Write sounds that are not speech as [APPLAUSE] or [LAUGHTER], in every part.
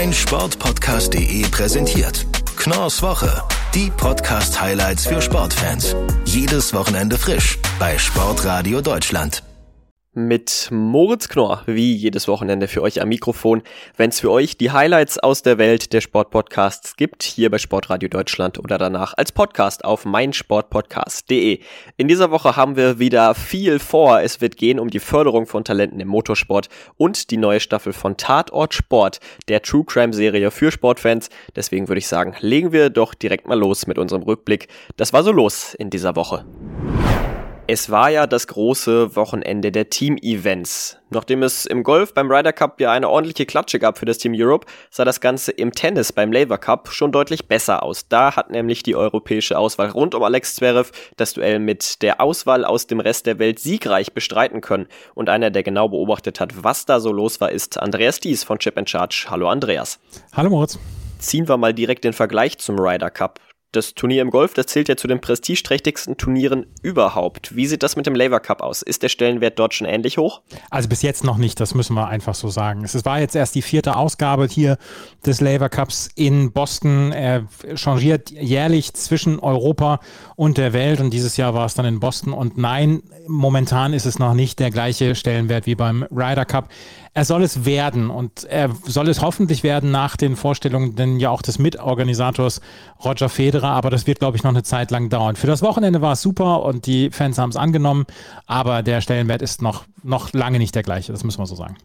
mein Sportpodcast.de präsentiert. Knorrs Woche. Die Podcast-Highlights für Sportfans. Jedes Wochenende frisch bei Sportradio Deutschland mit Moritz Knorr, wie jedes Wochenende für euch am Mikrofon, wenn es für euch die Highlights aus der Welt der Sportpodcasts gibt, hier bei Sportradio Deutschland oder danach als Podcast auf meinsportpodcast.de. In dieser Woche haben wir wieder viel vor. Es wird gehen um die Förderung von Talenten im Motorsport und die neue Staffel von Tatort Sport, der True Crime Serie für Sportfans. Deswegen würde ich sagen, legen wir doch direkt mal los mit unserem Rückblick. Das war so los in dieser Woche. Es war ja das große Wochenende der Team-Events. Nachdem es im Golf beim Ryder Cup ja eine ordentliche Klatsche gab für das Team Europe, sah das Ganze im Tennis beim Laver Cup schon deutlich besser aus. Da hat nämlich die europäische Auswahl rund um Alex Zverev das Duell mit der Auswahl aus dem Rest der Welt siegreich bestreiten können. Und einer, der genau beobachtet hat, was da so los war, ist Andreas Dies von Chip Charge. Hallo Andreas. Hallo Moritz. Ziehen wir mal direkt den Vergleich zum Ryder Cup das Turnier im Golf, das zählt ja zu den prestigeträchtigsten Turnieren überhaupt. Wie sieht das mit dem Laver Cup aus? Ist der Stellenwert dort schon ähnlich hoch? Also bis jetzt noch nicht, das müssen wir einfach so sagen. Es war jetzt erst die vierte Ausgabe hier des Laver Cups in Boston. Er changiert jährlich zwischen Europa und der Welt und dieses Jahr war es dann in Boston. Und nein, momentan ist es noch nicht der gleiche Stellenwert wie beim Ryder Cup er soll es werden und er soll es hoffentlich werden nach den Vorstellungen denn ja auch des Mitorganisators Roger Federer, aber das wird, glaube ich, noch eine Zeit lang dauern. Für das Wochenende war es super und die Fans haben es angenommen, aber der Stellenwert ist noch, noch lange nicht der gleiche, das müssen wir so sagen.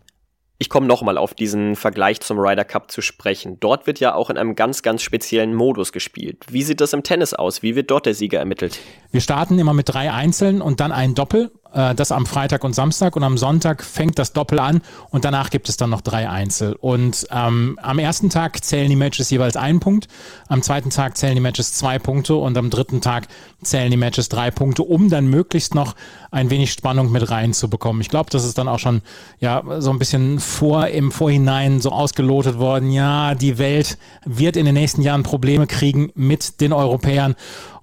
Ich komme nochmal auf diesen Vergleich zum Ryder Cup zu sprechen. Dort wird ja auch in einem ganz, ganz speziellen Modus gespielt. Wie sieht das im Tennis aus? Wie wird dort der Sieger ermittelt? Wir starten immer mit drei Einzeln und dann ein Doppel äh, das am Freitag und Samstag und am Sonntag fängt das Doppel an und danach gibt es dann noch drei Einzel. Und ähm, am ersten Tag zählen die Matches jeweils einen Punkt, am zweiten Tag zählen die Matches zwei Punkte und am dritten Tag zählen die Matches drei Punkte, um dann möglichst noch ein wenig Spannung mit reinzubekommen. Ich glaube, das ist dann auch schon ja so ein bisschen vor im Vorhinein so ausgelotet worden. Ja, die Welt wird in den nächsten Jahren Probleme kriegen mit den Europäern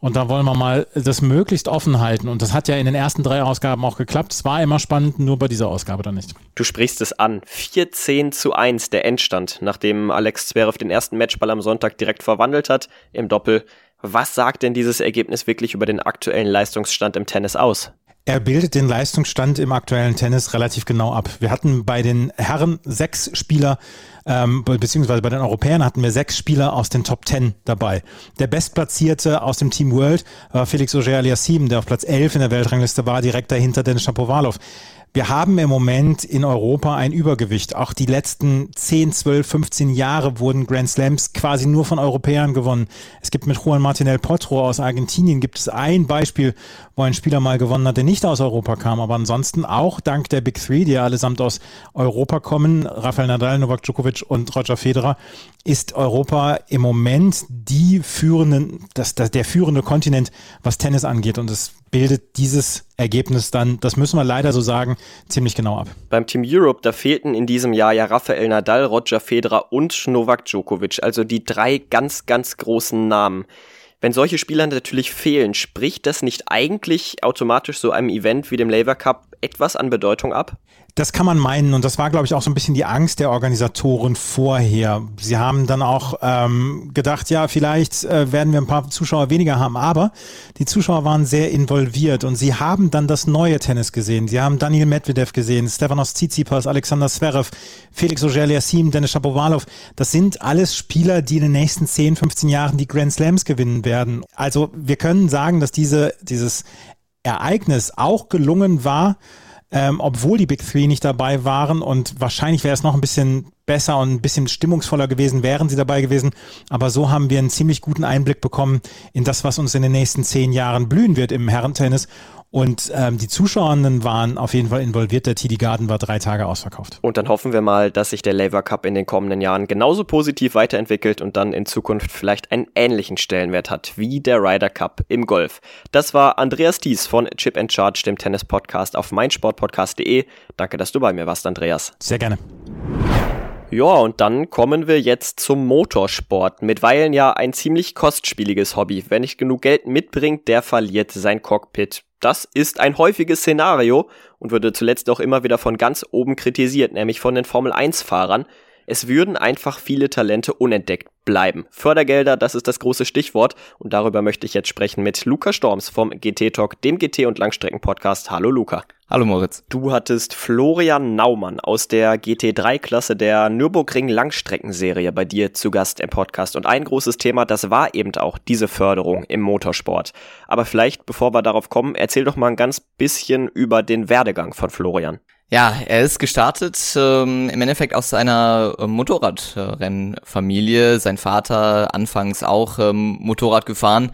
und da wollen wir mal das möglichst offen halten. Und das hat ja in den ersten drei Ausgaben auch geklappt. Es war immer spannend, nur bei dieser Ausgabe dann nicht. Du sprichst es an. 14 zu 1 der Endstand, nachdem Alex Zverev den ersten Matchball am Sonntag direkt verwandelt hat im Doppel. Was sagt denn dieses Ergebnis wirklich über den aktuellen Leistungsstand im Tennis aus? Er bildet den Leistungsstand im aktuellen Tennis relativ genau ab. Wir hatten bei den Herren sechs Spieler, ähm, beziehungsweise bei den Europäern hatten wir sechs Spieler aus den Top Ten dabei. Der Bestplatzierte aus dem Team World war Felix Auger-Aliassime, der auf Platz 11 in der Weltrangliste war, direkt dahinter Dennis Shapovalov. Wir haben im Moment in Europa ein Übergewicht. Auch die letzten 10, 12, 15 Jahre wurden Grand Slams quasi nur von Europäern gewonnen. Es gibt mit Juan Martinel Potro aus Argentinien gibt es ein Beispiel, wo ein Spieler mal gewonnen hat, der nicht aus Europa kam. Aber ansonsten auch dank der Big Three, die allesamt aus Europa kommen, Rafael Nadal, Novak Djokovic und Roger Federer, ist Europa im Moment die führenden, das, das, der führende Kontinent, was Tennis angeht. Und es bildet dieses Ergebnis dann, das müssen wir leider so sagen, ziemlich genau ab. Beim Team Europe, da fehlten in diesem Jahr ja Rafael Nadal, Roger Federer und Novak Djokovic, also die drei ganz, ganz großen Namen. Wenn solche Spieler natürlich fehlen, spricht das nicht eigentlich automatisch so einem Event wie dem Laver Cup etwas an Bedeutung ab? Das kann man meinen und das war, glaube ich, auch so ein bisschen die Angst der Organisatoren vorher. Sie haben dann auch ähm, gedacht, ja, vielleicht äh, werden wir ein paar Zuschauer weniger haben, aber die Zuschauer waren sehr involviert und sie haben dann das neue Tennis gesehen. Sie haben Daniel Medvedev gesehen, Stefanos Tsitsipas, Alexander Zverev, Felix Auger-Aliassime, Dennis Shapovalov. Das sind alles Spieler, die in den nächsten 10, 15 Jahren die Grand Slams gewinnen werden. Also wir können sagen, dass diese, dieses Ereignis auch gelungen war, ähm, obwohl die Big Three nicht dabei waren. Und wahrscheinlich wäre es noch ein bisschen besser und ein bisschen stimmungsvoller gewesen, wären sie dabei gewesen. Aber so haben wir einen ziemlich guten Einblick bekommen in das, was uns in den nächsten zehn Jahren blühen wird im Herrentennis. Und ähm, die Zuschauerinnen waren auf jeden Fall involviert. Der TD Garden war drei Tage ausverkauft. Und dann hoffen wir mal, dass sich der Laver Cup in den kommenden Jahren genauso positiv weiterentwickelt und dann in Zukunft vielleicht einen ähnlichen Stellenwert hat wie der Ryder Cup im Golf. Das war Andreas Thies von Chip and Charge, dem Tennis-Podcast auf meinsportpodcast.de. Danke, dass du bei mir warst, Andreas. Sehr gerne. Ja, und dann kommen wir jetzt zum Motorsport. Mitweilen ja ein ziemlich kostspieliges Hobby. Wer nicht genug Geld mitbringt, der verliert sein Cockpit. Das ist ein häufiges Szenario und wurde zuletzt auch immer wieder von ganz oben kritisiert, nämlich von den Formel 1 Fahrern. Es würden einfach viele Talente unentdeckt bleiben. Fördergelder, das ist das große Stichwort und darüber möchte ich jetzt sprechen mit Luca Storms vom GT Talk, dem GT und Langstrecken Podcast. Hallo Luca. Hallo Moritz. Du hattest Florian Naumann aus der GT3-Klasse der Nürburgring Langstreckenserie bei dir zu Gast im Podcast. Und ein großes Thema, das war eben auch diese Förderung im Motorsport. Aber vielleicht, bevor wir darauf kommen, erzähl doch mal ein ganz bisschen über den Werdegang von Florian. Ja, er ist gestartet ähm, im Endeffekt aus einer äh, Motorradrennfamilie. Sein Vater anfangs auch ähm, Motorrad gefahren,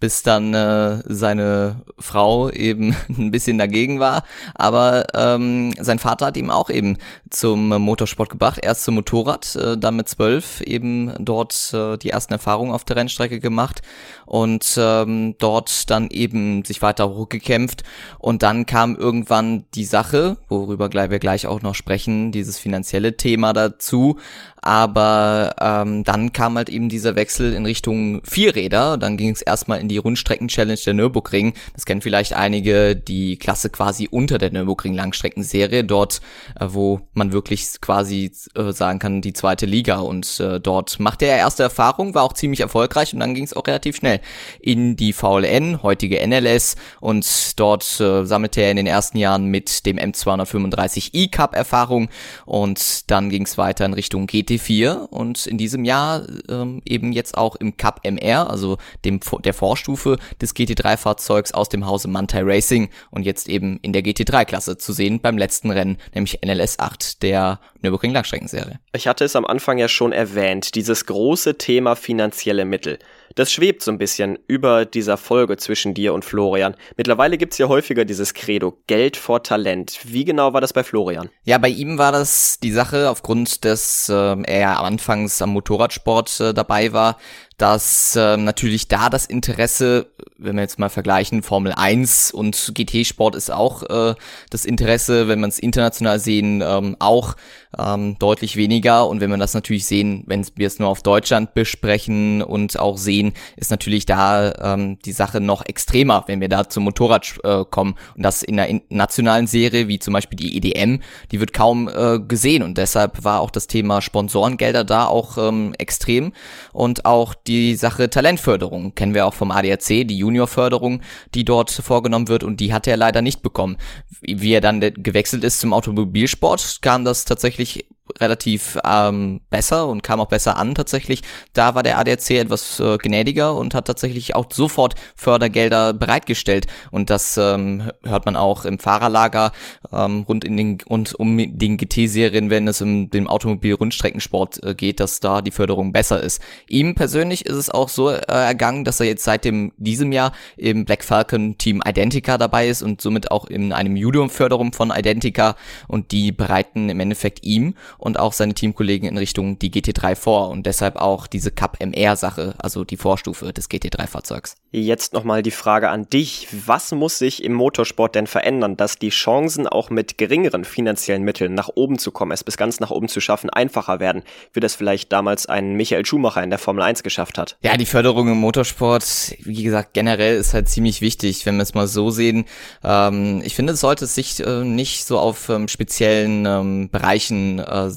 bis dann äh, seine Frau eben [LAUGHS] ein bisschen dagegen war. Aber ähm, sein Vater hat ihm auch eben zum Motorsport gebracht, erst zum Motorrad, äh, dann mit zwölf eben dort äh, die ersten Erfahrungen auf der Rennstrecke gemacht und ähm, dort dann eben sich weiter hochgekämpft. Und dann kam irgendwann die Sache, worüber wir gleich auch noch sprechen, dieses finanzielle Thema dazu. Aber ähm, dann kam halt eben dieser Wechsel in Richtung Vierräder. Dann ging es erstmal in die Rundstrecken-Challenge der Nürburgring. Das kennen vielleicht einige, die Klasse quasi unter der Nürburgring-Langstreckenserie, dort, äh, wo man wirklich quasi äh, sagen kann, die zweite Liga. Und äh, dort machte er erste Erfahrung, war auch ziemlich erfolgreich und dann ging es auch relativ schnell in die VLN, heutige NLS. Und dort äh, sammelte er in den ersten Jahren mit dem M235i Cup Erfahrung und dann ging es weiter in Richtung GT GT4 und in diesem Jahr ähm, eben jetzt auch im Cup MR, also dem der Vorstufe des GT3-Fahrzeugs aus dem Hause Mantai Racing und jetzt eben in der GT3-Klasse zu sehen beim letzten Rennen, nämlich NLS 8 der Nürburgring Langstreckenserie. Ich hatte es am Anfang ja schon erwähnt, dieses große Thema finanzielle Mittel. Das schwebt so ein bisschen über dieser Folge zwischen dir und Florian. Mittlerweile gibt's ja häufiger dieses Credo, Geld vor Talent. Wie genau war das bei Florian? Ja, bei ihm war das die Sache, aufgrund des äh, er anfangs am Motorradsport äh, dabei war, dass äh, natürlich da das Interesse, wenn wir jetzt mal vergleichen, Formel 1 und GT-Sport ist auch äh, das Interesse, wenn man es international sehen, ähm, auch ähm, deutlich weniger. Und wenn wir das natürlich sehen, wenn wir es nur auf Deutschland besprechen und auch sehen, ist natürlich da ähm, die Sache noch extremer, wenn wir da zum Motorrad äh, kommen. Und das in einer nationalen Serie, wie zum Beispiel die EDM, die wird kaum äh, gesehen. Und deshalb war auch das Thema Sponsorengelder da auch ähm, extrem. Und auch die Sache Talentförderung kennen wir auch vom ADAC, die Juniorförderung, die dort vorgenommen wird und die hat er leider nicht bekommen. Wie er dann gewechselt ist zum Automobilsport, kam das tatsächlich relativ ähm, besser und kam auch besser an tatsächlich. Da war der ADAC etwas äh, gnädiger und hat tatsächlich auch sofort Fördergelder bereitgestellt. Und das ähm, hört man auch im Fahrerlager ähm, rund in den und um den GT-Serien, wenn es um den Automobil-Rundstreckensport äh, geht, dass da die Förderung besser ist. Ihm persönlich ist es auch so äh, ergangen, dass er jetzt seit dem diesem Jahr im Black Falcon Team Identica dabei ist und somit auch in einem Judo-Förderung von Identica und die bereiten im Endeffekt ihm und auch seine Teamkollegen in Richtung die GT3 vor und deshalb auch diese Cup MR Sache, also die Vorstufe des GT3 Fahrzeugs. Jetzt nochmal die Frage an dich. Was muss sich im Motorsport denn verändern, dass die Chancen auch mit geringeren finanziellen Mitteln nach oben zu kommen, es bis ganz nach oben zu schaffen, einfacher werden, wie das vielleicht damals ein Michael Schumacher in der Formel 1 geschafft hat? Ja, die Förderung im Motorsport, wie gesagt, generell ist halt ziemlich wichtig, wenn wir es mal so sehen. Ähm, ich finde, es sollte sich äh, nicht so auf ähm, speziellen ähm, Bereichen äh, äh,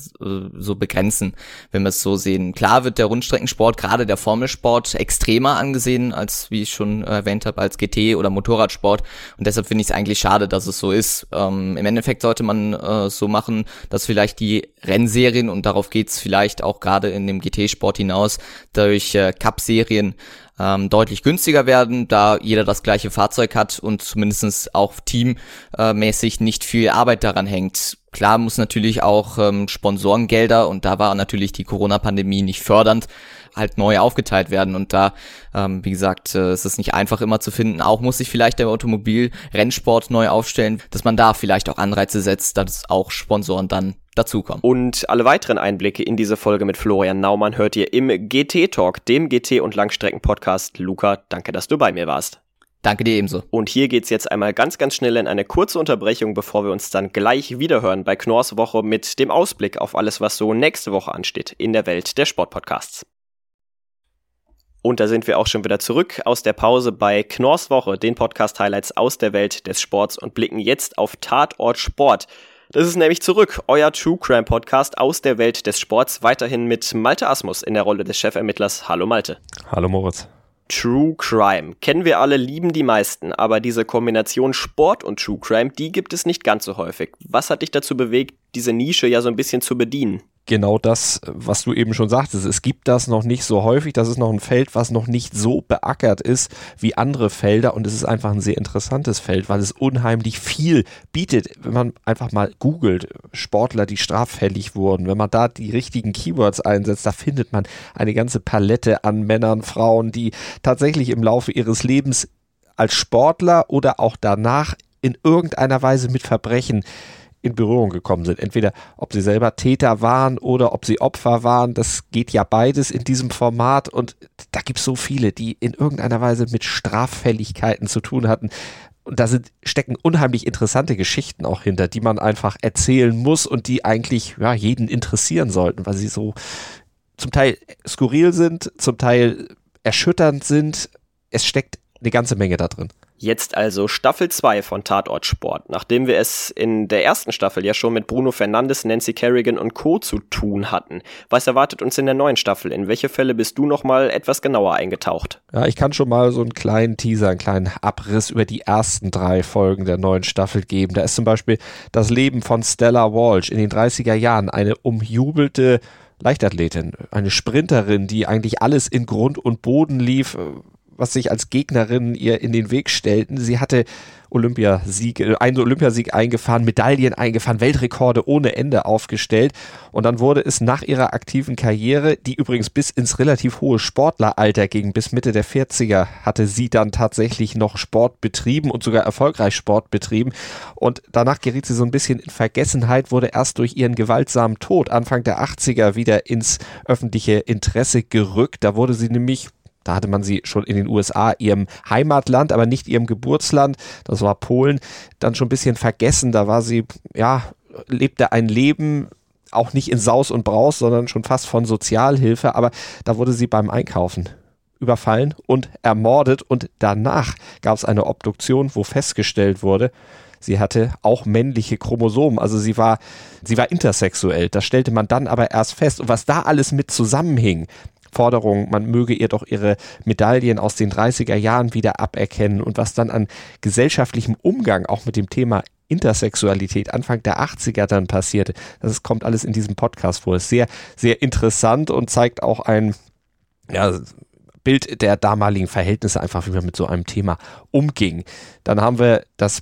so begrenzen, wenn wir es so sehen. Klar wird der Rundstreckensport, gerade der Formelsport, extremer angesehen, als wie ich schon erwähnt habe, als GT oder Motorradsport. Und deshalb finde ich es eigentlich schade, dass es so ist. Ähm, Im Endeffekt sollte man äh, so machen, dass vielleicht die Rennserien, und darauf geht's vielleicht auch gerade in dem GT-Sport hinaus, durch äh, Cup-Serien ähm, deutlich günstiger werden, da jeder das gleiche Fahrzeug hat und zumindestens auch teammäßig nicht viel Arbeit daran hängt. Klar muss natürlich auch ähm, Sponsorengelder und da war natürlich die Corona-Pandemie nicht fördernd, halt neu aufgeteilt werden und da, ähm, wie gesagt, äh, ist es nicht einfach immer zu finden. Auch muss sich vielleicht der Automobil-Rennsport neu aufstellen, dass man da vielleicht auch Anreize setzt, dass auch Sponsoren dann dazukommen. Und alle weiteren Einblicke in diese Folge mit Florian Naumann hört ihr im GT Talk, dem GT- und Langstrecken-Podcast. Luca, danke, dass du bei mir warst. Danke dir ebenso. Und hier geht's jetzt einmal ganz, ganz schnell in eine kurze Unterbrechung, bevor wir uns dann gleich wiederhören bei Knorrs Woche mit dem Ausblick auf alles, was so nächste Woche ansteht in der Welt der Sportpodcasts. Und da sind wir auch schon wieder zurück aus der Pause bei Knorrs Woche, den Podcast-Highlights aus der Welt des Sports und blicken jetzt auf Tatort Sport. Das ist nämlich zurück, euer True Crime Podcast aus der Welt des Sports, weiterhin mit Malte Asmus in der Rolle des Chefermittlers. Hallo Malte. Hallo Moritz. True Crime. Kennen wir alle, lieben die meisten, aber diese Kombination Sport und True Crime, die gibt es nicht ganz so häufig. Was hat dich dazu bewegt, diese Nische ja so ein bisschen zu bedienen? genau das, was du eben schon sagtest. Es gibt das noch nicht so häufig. Das ist noch ein Feld, was noch nicht so beackert ist wie andere Felder. Und es ist einfach ein sehr interessantes Feld, weil es unheimlich viel bietet. Wenn man einfach mal googelt, Sportler, die straffällig wurden, wenn man da die richtigen Keywords einsetzt, da findet man eine ganze Palette an Männern, Frauen, die tatsächlich im Laufe ihres Lebens als Sportler oder auch danach in irgendeiner Weise mit Verbrechen in Berührung gekommen sind. Entweder ob sie selber Täter waren oder ob sie Opfer waren. Das geht ja beides in diesem Format und da gibt es so viele, die in irgendeiner Weise mit Straffälligkeiten zu tun hatten. Und da sind, stecken unheimlich interessante Geschichten auch hinter, die man einfach erzählen muss und die eigentlich ja, jeden interessieren sollten, weil sie so zum Teil skurril sind, zum Teil erschütternd sind. Es steckt eine ganze Menge da drin. Jetzt also Staffel 2 von Tatort Sport. Nachdem wir es in der ersten Staffel ja schon mit Bruno Fernandes, Nancy Kerrigan und Co. zu tun hatten. Was erwartet uns in der neuen Staffel? In welche Fälle bist du nochmal etwas genauer eingetaucht? Ja, ich kann schon mal so einen kleinen Teaser, einen kleinen Abriss über die ersten drei Folgen der neuen Staffel geben. Da ist zum Beispiel das Leben von Stella Walsh in den 30er Jahren, eine umjubelte Leichtathletin, eine Sprinterin, die eigentlich alles in Grund und Boden lief, was sich als Gegnerin ihr in den Weg stellten. Sie hatte Olympiasieg, äh, einen Olympiasieg eingefahren, Medaillen eingefahren, Weltrekorde ohne Ende aufgestellt. Und dann wurde es nach ihrer aktiven Karriere, die übrigens bis ins relativ hohe Sportleralter ging, bis Mitte der 40er, hatte sie dann tatsächlich noch Sport betrieben und sogar erfolgreich Sport betrieben. Und danach geriet sie so ein bisschen in Vergessenheit, wurde erst durch ihren gewaltsamen Tod Anfang der 80er wieder ins öffentliche Interesse gerückt. Da wurde sie nämlich da hatte man sie schon in den USA, ihrem Heimatland, aber nicht ihrem Geburtsland. Das war Polen. Dann schon ein bisschen vergessen. Da war sie, ja, lebte ein Leben, auch nicht in Saus und Braus, sondern schon fast von Sozialhilfe. Aber da wurde sie beim Einkaufen überfallen und ermordet. Und danach gab es eine Obduktion, wo festgestellt wurde, sie hatte auch männliche Chromosomen. Also sie war, sie war intersexuell. Das stellte man dann aber erst fest. Und was da alles mit zusammenhing, Forderung, man möge ihr doch ihre Medaillen aus den 30er Jahren wieder aberkennen und was dann an gesellschaftlichem Umgang auch mit dem Thema Intersexualität Anfang der 80er dann passierte. Das kommt alles in diesem Podcast vor. Ist sehr, sehr interessant und zeigt auch ein ja, Bild der damaligen Verhältnisse, einfach wie man mit so einem Thema umging. Dann haben wir das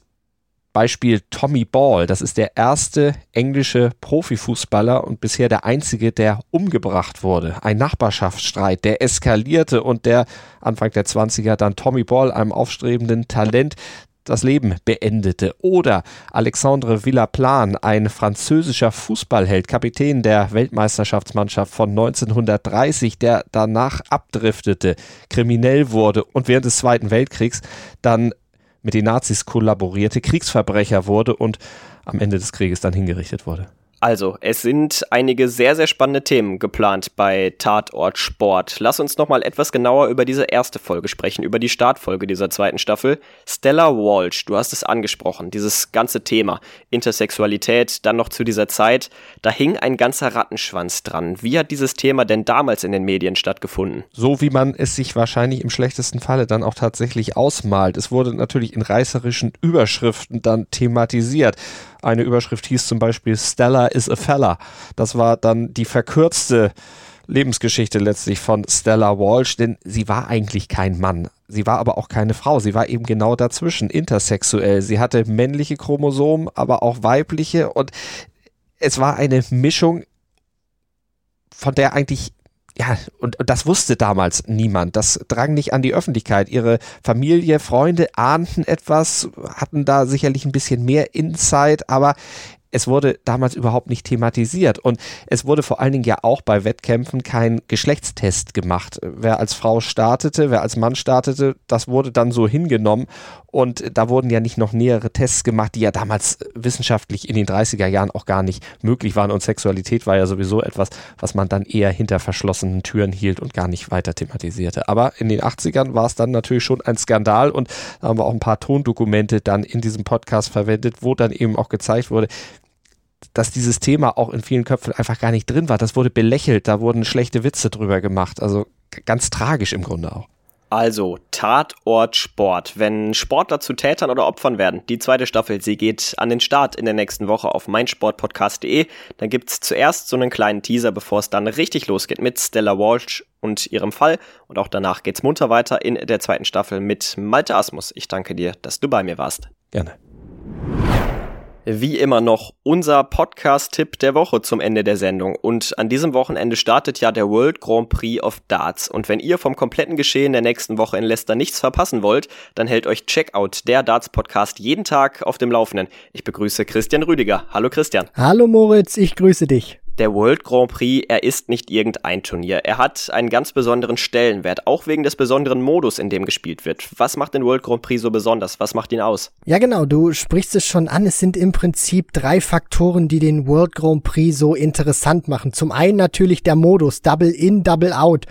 Beispiel Tommy Ball. Das ist der erste englische Profifußballer und bisher der einzige, der umgebracht wurde. Ein Nachbarschaftsstreit, der eskalierte und der Anfang der 20er dann Tommy Ball, einem aufstrebenden Talent, das Leben beendete. Oder Alexandre Villaplan, ein französischer Fußballheld, Kapitän der Weltmeisterschaftsmannschaft von 1930, der danach abdriftete, kriminell wurde und während des Zweiten Weltkriegs dann mit den Nazis kollaborierte, Kriegsverbrecher wurde und am Ende des Krieges dann hingerichtet wurde. Also, es sind einige sehr, sehr spannende Themen geplant bei Tatort Sport. Lass uns nochmal etwas genauer über diese erste Folge sprechen, über die Startfolge dieser zweiten Staffel. Stella Walsh, du hast es angesprochen, dieses ganze Thema Intersexualität, dann noch zu dieser Zeit, da hing ein ganzer Rattenschwanz dran. Wie hat dieses Thema denn damals in den Medien stattgefunden? So wie man es sich wahrscheinlich im schlechtesten Falle dann auch tatsächlich ausmalt. Es wurde natürlich in reißerischen Überschriften dann thematisiert. Eine Überschrift hieß zum Beispiel Stella is a Fella. Das war dann die verkürzte Lebensgeschichte letztlich von Stella Walsh, denn sie war eigentlich kein Mann. Sie war aber auch keine Frau. Sie war eben genau dazwischen, intersexuell. Sie hatte männliche Chromosomen, aber auch weibliche und es war eine Mischung, von der eigentlich ja, und, und, das wusste damals niemand. Das drang nicht an die Öffentlichkeit. Ihre Familie, Freunde ahnten etwas, hatten da sicherlich ein bisschen mehr Insight, aber es wurde damals überhaupt nicht thematisiert. Und es wurde vor allen Dingen ja auch bei Wettkämpfen kein Geschlechtstest gemacht. Wer als Frau startete, wer als Mann startete, das wurde dann so hingenommen. Und da wurden ja nicht noch nähere Tests gemacht, die ja damals wissenschaftlich in den 30er Jahren auch gar nicht möglich waren. Und Sexualität war ja sowieso etwas, was man dann eher hinter verschlossenen Türen hielt und gar nicht weiter thematisierte. Aber in den 80ern war es dann natürlich schon ein Skandal und da haben wir auch ein paar Tondokumente dann in diesem Podcast verwendet, wo dann eben auch gezeigt wurde, dass dieses Thema auch in vielen Köpfen einfach gar nicht drin war. Das wurde belächelt, da wurden schlechte Witze drüber gemacht. Also ganz tragisch im Grunde auch. Also, Tatort Sport. Wenn Sportler zu Tätern oder Opfern werden, die zweite Staffel, sie geht an den Start in der nächsten Woche auf meinsportpodcast.de. Dann gibt's zuerst so einen kleinen Teaser, bevor es dann richtig losgeht mit Stella Walsh und ihrem Fall. Und auch danach geht's munter weiter in der zweiten Staffel mit Malte Asmus. Ich danke dir, dass du bei mir warst. Gerne. Wie immer noch unser Podcast-Tipp der Woche zum Ende der Sendung. Und an diesem Wochenende startet ja der World Grand Prix of Darts. Und wenn ihr vom kompletten Geschehen der nächsten Woche in Leicester nichts verpassen wollt, dann hält euch Checkout, der Darts-Podcast, jeden Tag auf dem Laufenden. Ich begrüße Christian Rüdiger. Hallo Christian. Hallo Moritz, ich grüße dich der World Grand Prix, er ist nicht irgendein Turnier. Er hat einen ganz besonderen Stellenwert, auch wegen des besonderen Modus, in dem gespielt wird. Was macht den World Grand Prix so besonders? Was macht ihn aus? Ja, genau, du sprichst es schon an. Es sind im Prinzip drei Faktoren, die den World Grand Prix so interessant machen. Zum einen natürlich der Modus, Double in, Double out.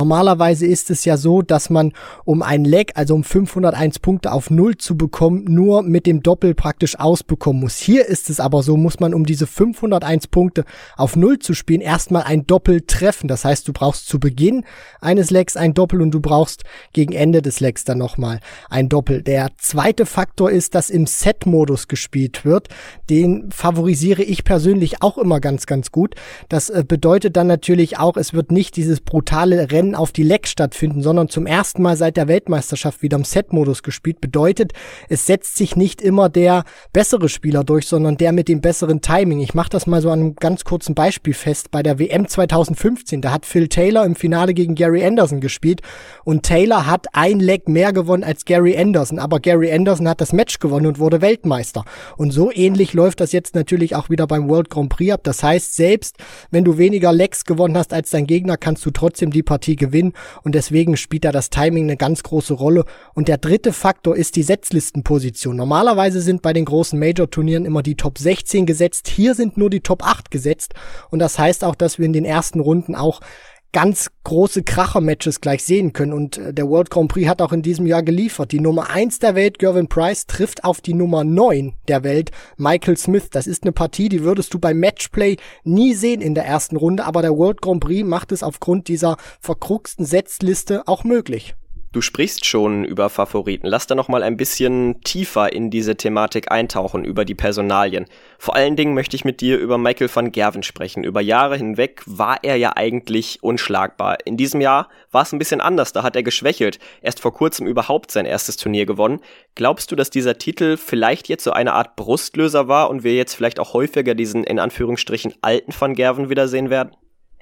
Normalerweise ist es ja so, dass man um ein Leg, also um 501 Punkte auf Null zu bekommen, nur mit dem Doppel praktisch ausbekommen muss. Hier ist es aber so, muss man um diese 501 Punkte auf Null zu spielen, erstmal ein Doppel treffen. Das heißt, du brauchst zu Beginn eines Legs ein Doppel und du brauchst gegen Ende des Legs dann nochmal ein Doppel. Der zweite Faktor ist, dass im Set-Modus gespielt wird. Den favorisiere ich persönlich auch immer ganz, ganz gut. Das äh, bedeutet dann natürlich auch, es wird nicht dieses brutale Rennen auf die Legs stattfinden, sondern zum ersten Mal seit der Weltmeisterschaft wieder im Set-Modus gespielt. Bedeutet, es setzt sich nicht immer der bessere Spieler durch, sondern der mit dem besseren Timing. Ich mache das mal so an einem ganz kurzen kurzen Beispiel fest. Bei der WM 2015, da hat Phil Taylor im Finale gegen Gary Anderson gespielt und Taylor hat ein Leg mehr gewonnen als Gary Anderson, aber Gary Anderson hat das Match gewonnen und wurde Weltmeister. Und so ähnlich läuft das jetzt natürlich auch wieder beim World Grand Prix ab. Das heißt, selbst wenn du weniger Legs gewonnen hast als dein Gegner, kannst du trotzdem die Partie gewinnen und deswegen spielt da das Timing eine ganz große Rolle. Und der dritte Faktor ist die Setzlistenposition. Normalerweise sind bei den großen Major-Turnieren immer die Top 16 gesetzt. Hier sind nur die Top 8 gesetzt. Und das heißt auch, dass wir in den ersten Runden auch ganz große Kracher-Matches gleich sehen können. Und äh, der World Grand Prix hat auch in diesem Jahr geliefert. Die Nummer eins der Welt, Gervin Price, trifft auf die Nummer neun der Welt, Michael Smith. Das ist eine Partie, die würdest du beim Matchplay nie sehen in der ersten Runde, aber der World Grand Prix macht es aufgrund dieser verkruxten Setzliste auch möglich. Du sprichst schon über Favoriten. Lass da noch mal ein bisschen tiefer in diese Thematik eintauchen, über die Personalien. Vor allen Dingen möchte ich mit dir über Michael van Gerven sprechen. Über Jahre hinweg war er ja eigentlich unschlagbar. In diesem Jahr war es ein bisschen anders, da hat er geschwächelt. Erst vor kurzem überhaupt sein erstes Turnier gewonnen. Glaubst du, dass dieser Titel vielleicht jetzt so eine Art Brustlöser war und wir jetzt vielleicht auch häufiger diesen in Anführungsstrichen alten van Gerven wiedersehen werden?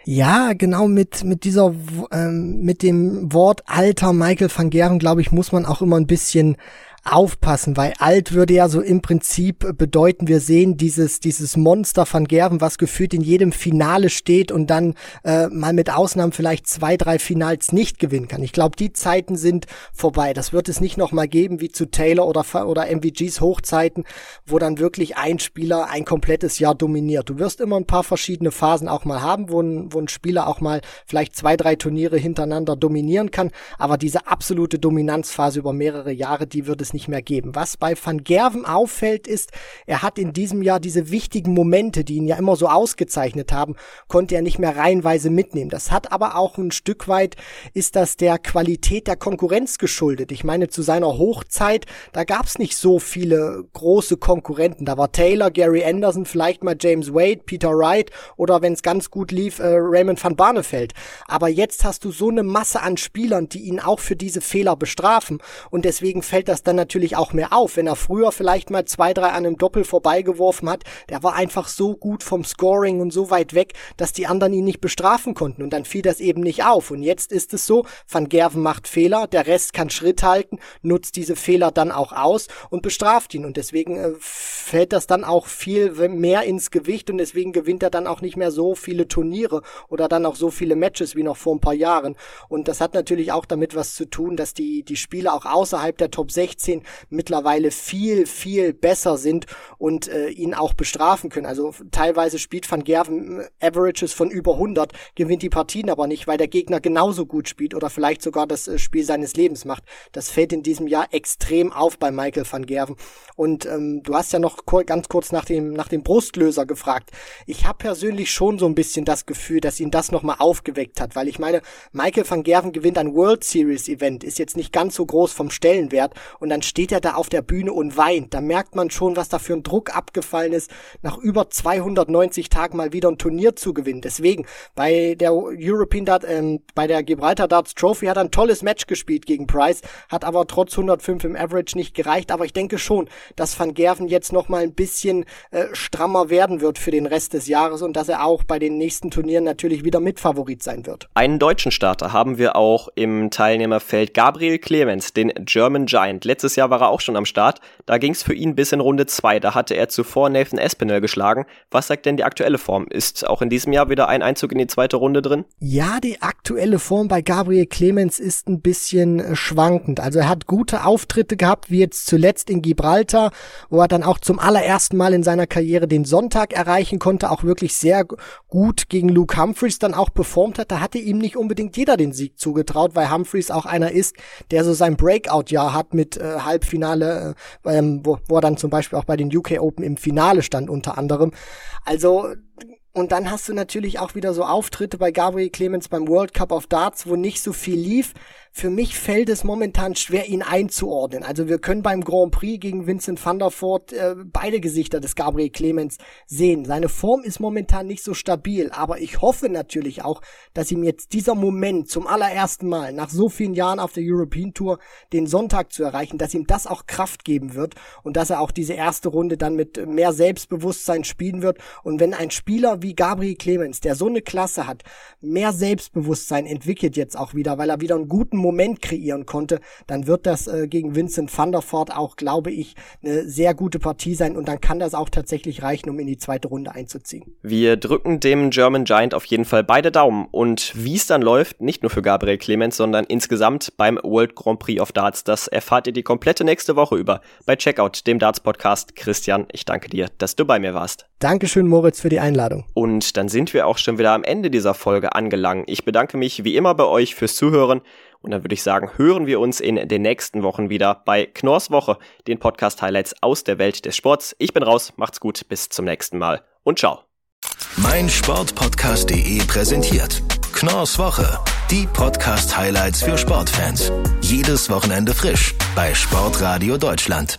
Ja, genau mit mit dieser ähm, mit dem Wort alter Michael van Geren, glaube ich, muss man auch immer ein bisschen aufpassen, weil alt würde ja so im Prinzip bedeuten, wir sehen dieses, dieses Monster von Gerven, was gefühlt in jedem Finale steht und dann äh, mal mit Ausnahmen vielleicht zwei, drei Finals nicht gewinnen kann. Ich glaube, die Zeiten sind vorbei. Das wird es nicht nochmal geben wie zu Taylor oder, oder MVGs Hochzeiten, wo dann wirklich ein Spieler ein komplettes Jahr dominiert. Du wirst immer ein paar verschiedene Phasen auch mal haben, wo ein, wo ein Spieler auch mal vielleicht zwei, drei Turniere hintereinander dominieren kann, aber diese absolute Dominanzphase über mehrere Jahre, die wird es nicht mehr geben. Was bei Van Gerven auffällt, ist, er hat in diesem Jahr diese wichtigen Momente, die ihn ja immer so ausgezeichnet haben, konnte er nicht mehr reihenweise mitnehmen. Das hat aber auch ein Stück weit, ist das der Qualität der Konkurrenz geschuldet. Ich meine, zu seiner Hochzeit, da gab es nicht so viele große Konkurrenten. Da war Taylor, Gary Anderson, vielleicht mal James Wade, Peter Wright oder wenn es ganz gut lief, äh, Raymond van Barneveld. Aber jetzt hast du so eine Masse an Spielern, die ihn auch für diese Fehler bestrafen und deswegen fällt das dann natürlich auch mehr auf. Wenn er früher vielleicht mal zwei, drei an einem Doppel vorbeigeworfen hat, der war einfach so gut vom Scoring und so weit weg, dass die anderen ihn nicht bestrafen konnten. Und dann fiel das eben nicht auf. Und jetzt ist es so, Van Gerven macht Fehler, der Rest kann Schritt halten, nutzt diese Fehler dann auch aus und bestraft ihn. Und deswegen äh, fällt das dann auch viel mehr ins Gewicht und deswegen gewinnt er dann auch nicht mehr so viele Turniere oder dann auch so viele Matches wie noch vor ein paar Jahren. Und das hat natürlich auch damit was zu tun, dass die, die Spieler auch außerhalb der Top 16 2018 mittlerweile viel, viel besser sind und äh, ihn auch bestrafen können. Also teilweise spielt Van Gerven Averages von über 100, gewinnt die Partien aber nicht, weil der Gegner genauso gut spielt oder vielleicht sogar das äh, Spiel seines Lebens macht. Das fällt in diesem Jahr extrem auf bei Michael van Gerven. Und ähm, du hast ja noch ganz kurz nach dem, nach dem Brustlöser gefragt. Ich habe persönlich schon so ein bisschen das Gefühl, dass ihn das nochmal aufgeweckt hat, weil ich meine, Michael van Gerven gewinnt ein World Series Event, ist jetzt nicht ganz so groß vom Stellenwert und dann steht er da auf der Bühne und weint. Da merkt man schon, was da für ein Druck abgefallen ist, nach über 290 Tagen mal wieder ein Turnier zu gewinnen. Deswegen, bei der European Dart, ähm, bei der Gibraltar Darts Trophy hat er ein tolles Match gespielt gegen Price, hat aber trotz 105 im Average nicht gereicht, aber ich denke schon, dass Van Gerven jetzt nochmal ein bisschen äh, strammer werden wird für den Rest des Jahres und dass er auch bei den nächsten Turnieren natürlich wieder Mitfavorit sein wird. Einen deutschen Starter haben wir auch im Teilnehmerfeld Gabriel Clemens, den German Giant. Letztes Jahr war er auch schon am Start. Da ging es für ihn bis in Runde 2. Da hatte er zuvor Nathan Espinel geschlagen. Was sagt denn die aktuelle Form? Ist auch in diesem Jahr wieder ein Einzug in die zweite Runde drin? Ja, die aktuelle Form bei Gabriel Clemens ist ein bisschen äh, schwankend. Also er hat gute Auftritte gehabt, wie jetzt zuletzt in Gibraltar, wo er dann auch zum allerersten Mal in seiner Karriere den Sonntag erreichen konnte, auch wirklich sehr gut gegen Luke Humphreys dann auch performt hat. Da hatte ihm nicht unbedingt jeder den Sieg zugetraut, weil Humphreys auch einer ist, der so sein Breakout-Jahr hat mit äh, Halbfinale, äh, ähm, wo, wo er dann zum Beispiel auch bei den UK Open im Finale stand unter anderem. Also und dann hast du natürlich auch wieder so Auftritte bei Gabriel Clemens beim World Cup of Darts, wo nicht so viel lief. Für mich fällt es momentan schwer, ihn einzuordnen. Also wir können beim Grand Prix gegen Vincent van der Voort äh, beide Gesichter des Gabriel Clemens sehen. Seine Form ist momentan nicht so stabil, aber ich hoffe natürlich auch, dass ihm jetzt dieser Moment zum allerersten Mal nach so vielen Jahren auf der European Tour den Sonntag zu erreichen, dass ihm das auch Kraft geben wird und dass er auch diese erste Runde dann mit mehr Selbstbewusstsein spielen wird. Und wenn ein Spieler wie Gabriel Clemens, der so eine Klasse hat, mehr Selbstbewusstsein entwickelt jetzt auch wieder, weil er wieder einen guten Moment kreieren konnte, dann wird das äh, gegen Vincent van der Voort auch, glaube ich, eine sehr gute Partie sein und dann kann das auch tatsächlich reichen, um in die zweite Runde einzuziehen. Wir drücken dem German Giant auf jeden Fall beide Daumen und wie es dann läuft, nicht nur für Gabriel Clemens, sondern insgesamt beim World Grand Prix of Darts, das erfahrt ihr die komplette nächste Woche über bei Checkout, dem Darts Podcast. Christian, ich danke dir, dass du bei mir warst. Dankeschön, Moritz, für die Einladung. Und dann sind wir auch schon wieder am Ende dieser Folge angelangt. Ich bedanke mich wie immer bei euch fürs Zuhören und dann würde ich sagen, hören wir uns in den nächsten Wochen wieder bei Knorrs Woche, den Podcast-Highlights aus der Welt des Sports. Ich bin raus, macht's gut, bis zum nächsten Mal und ciao. Mein Sportpodcast.de präsentiert Knorrs Woche, die Podcast-Highlights für Sportfans. Jedes Wochenende frisch bei Sportradio Deutschland.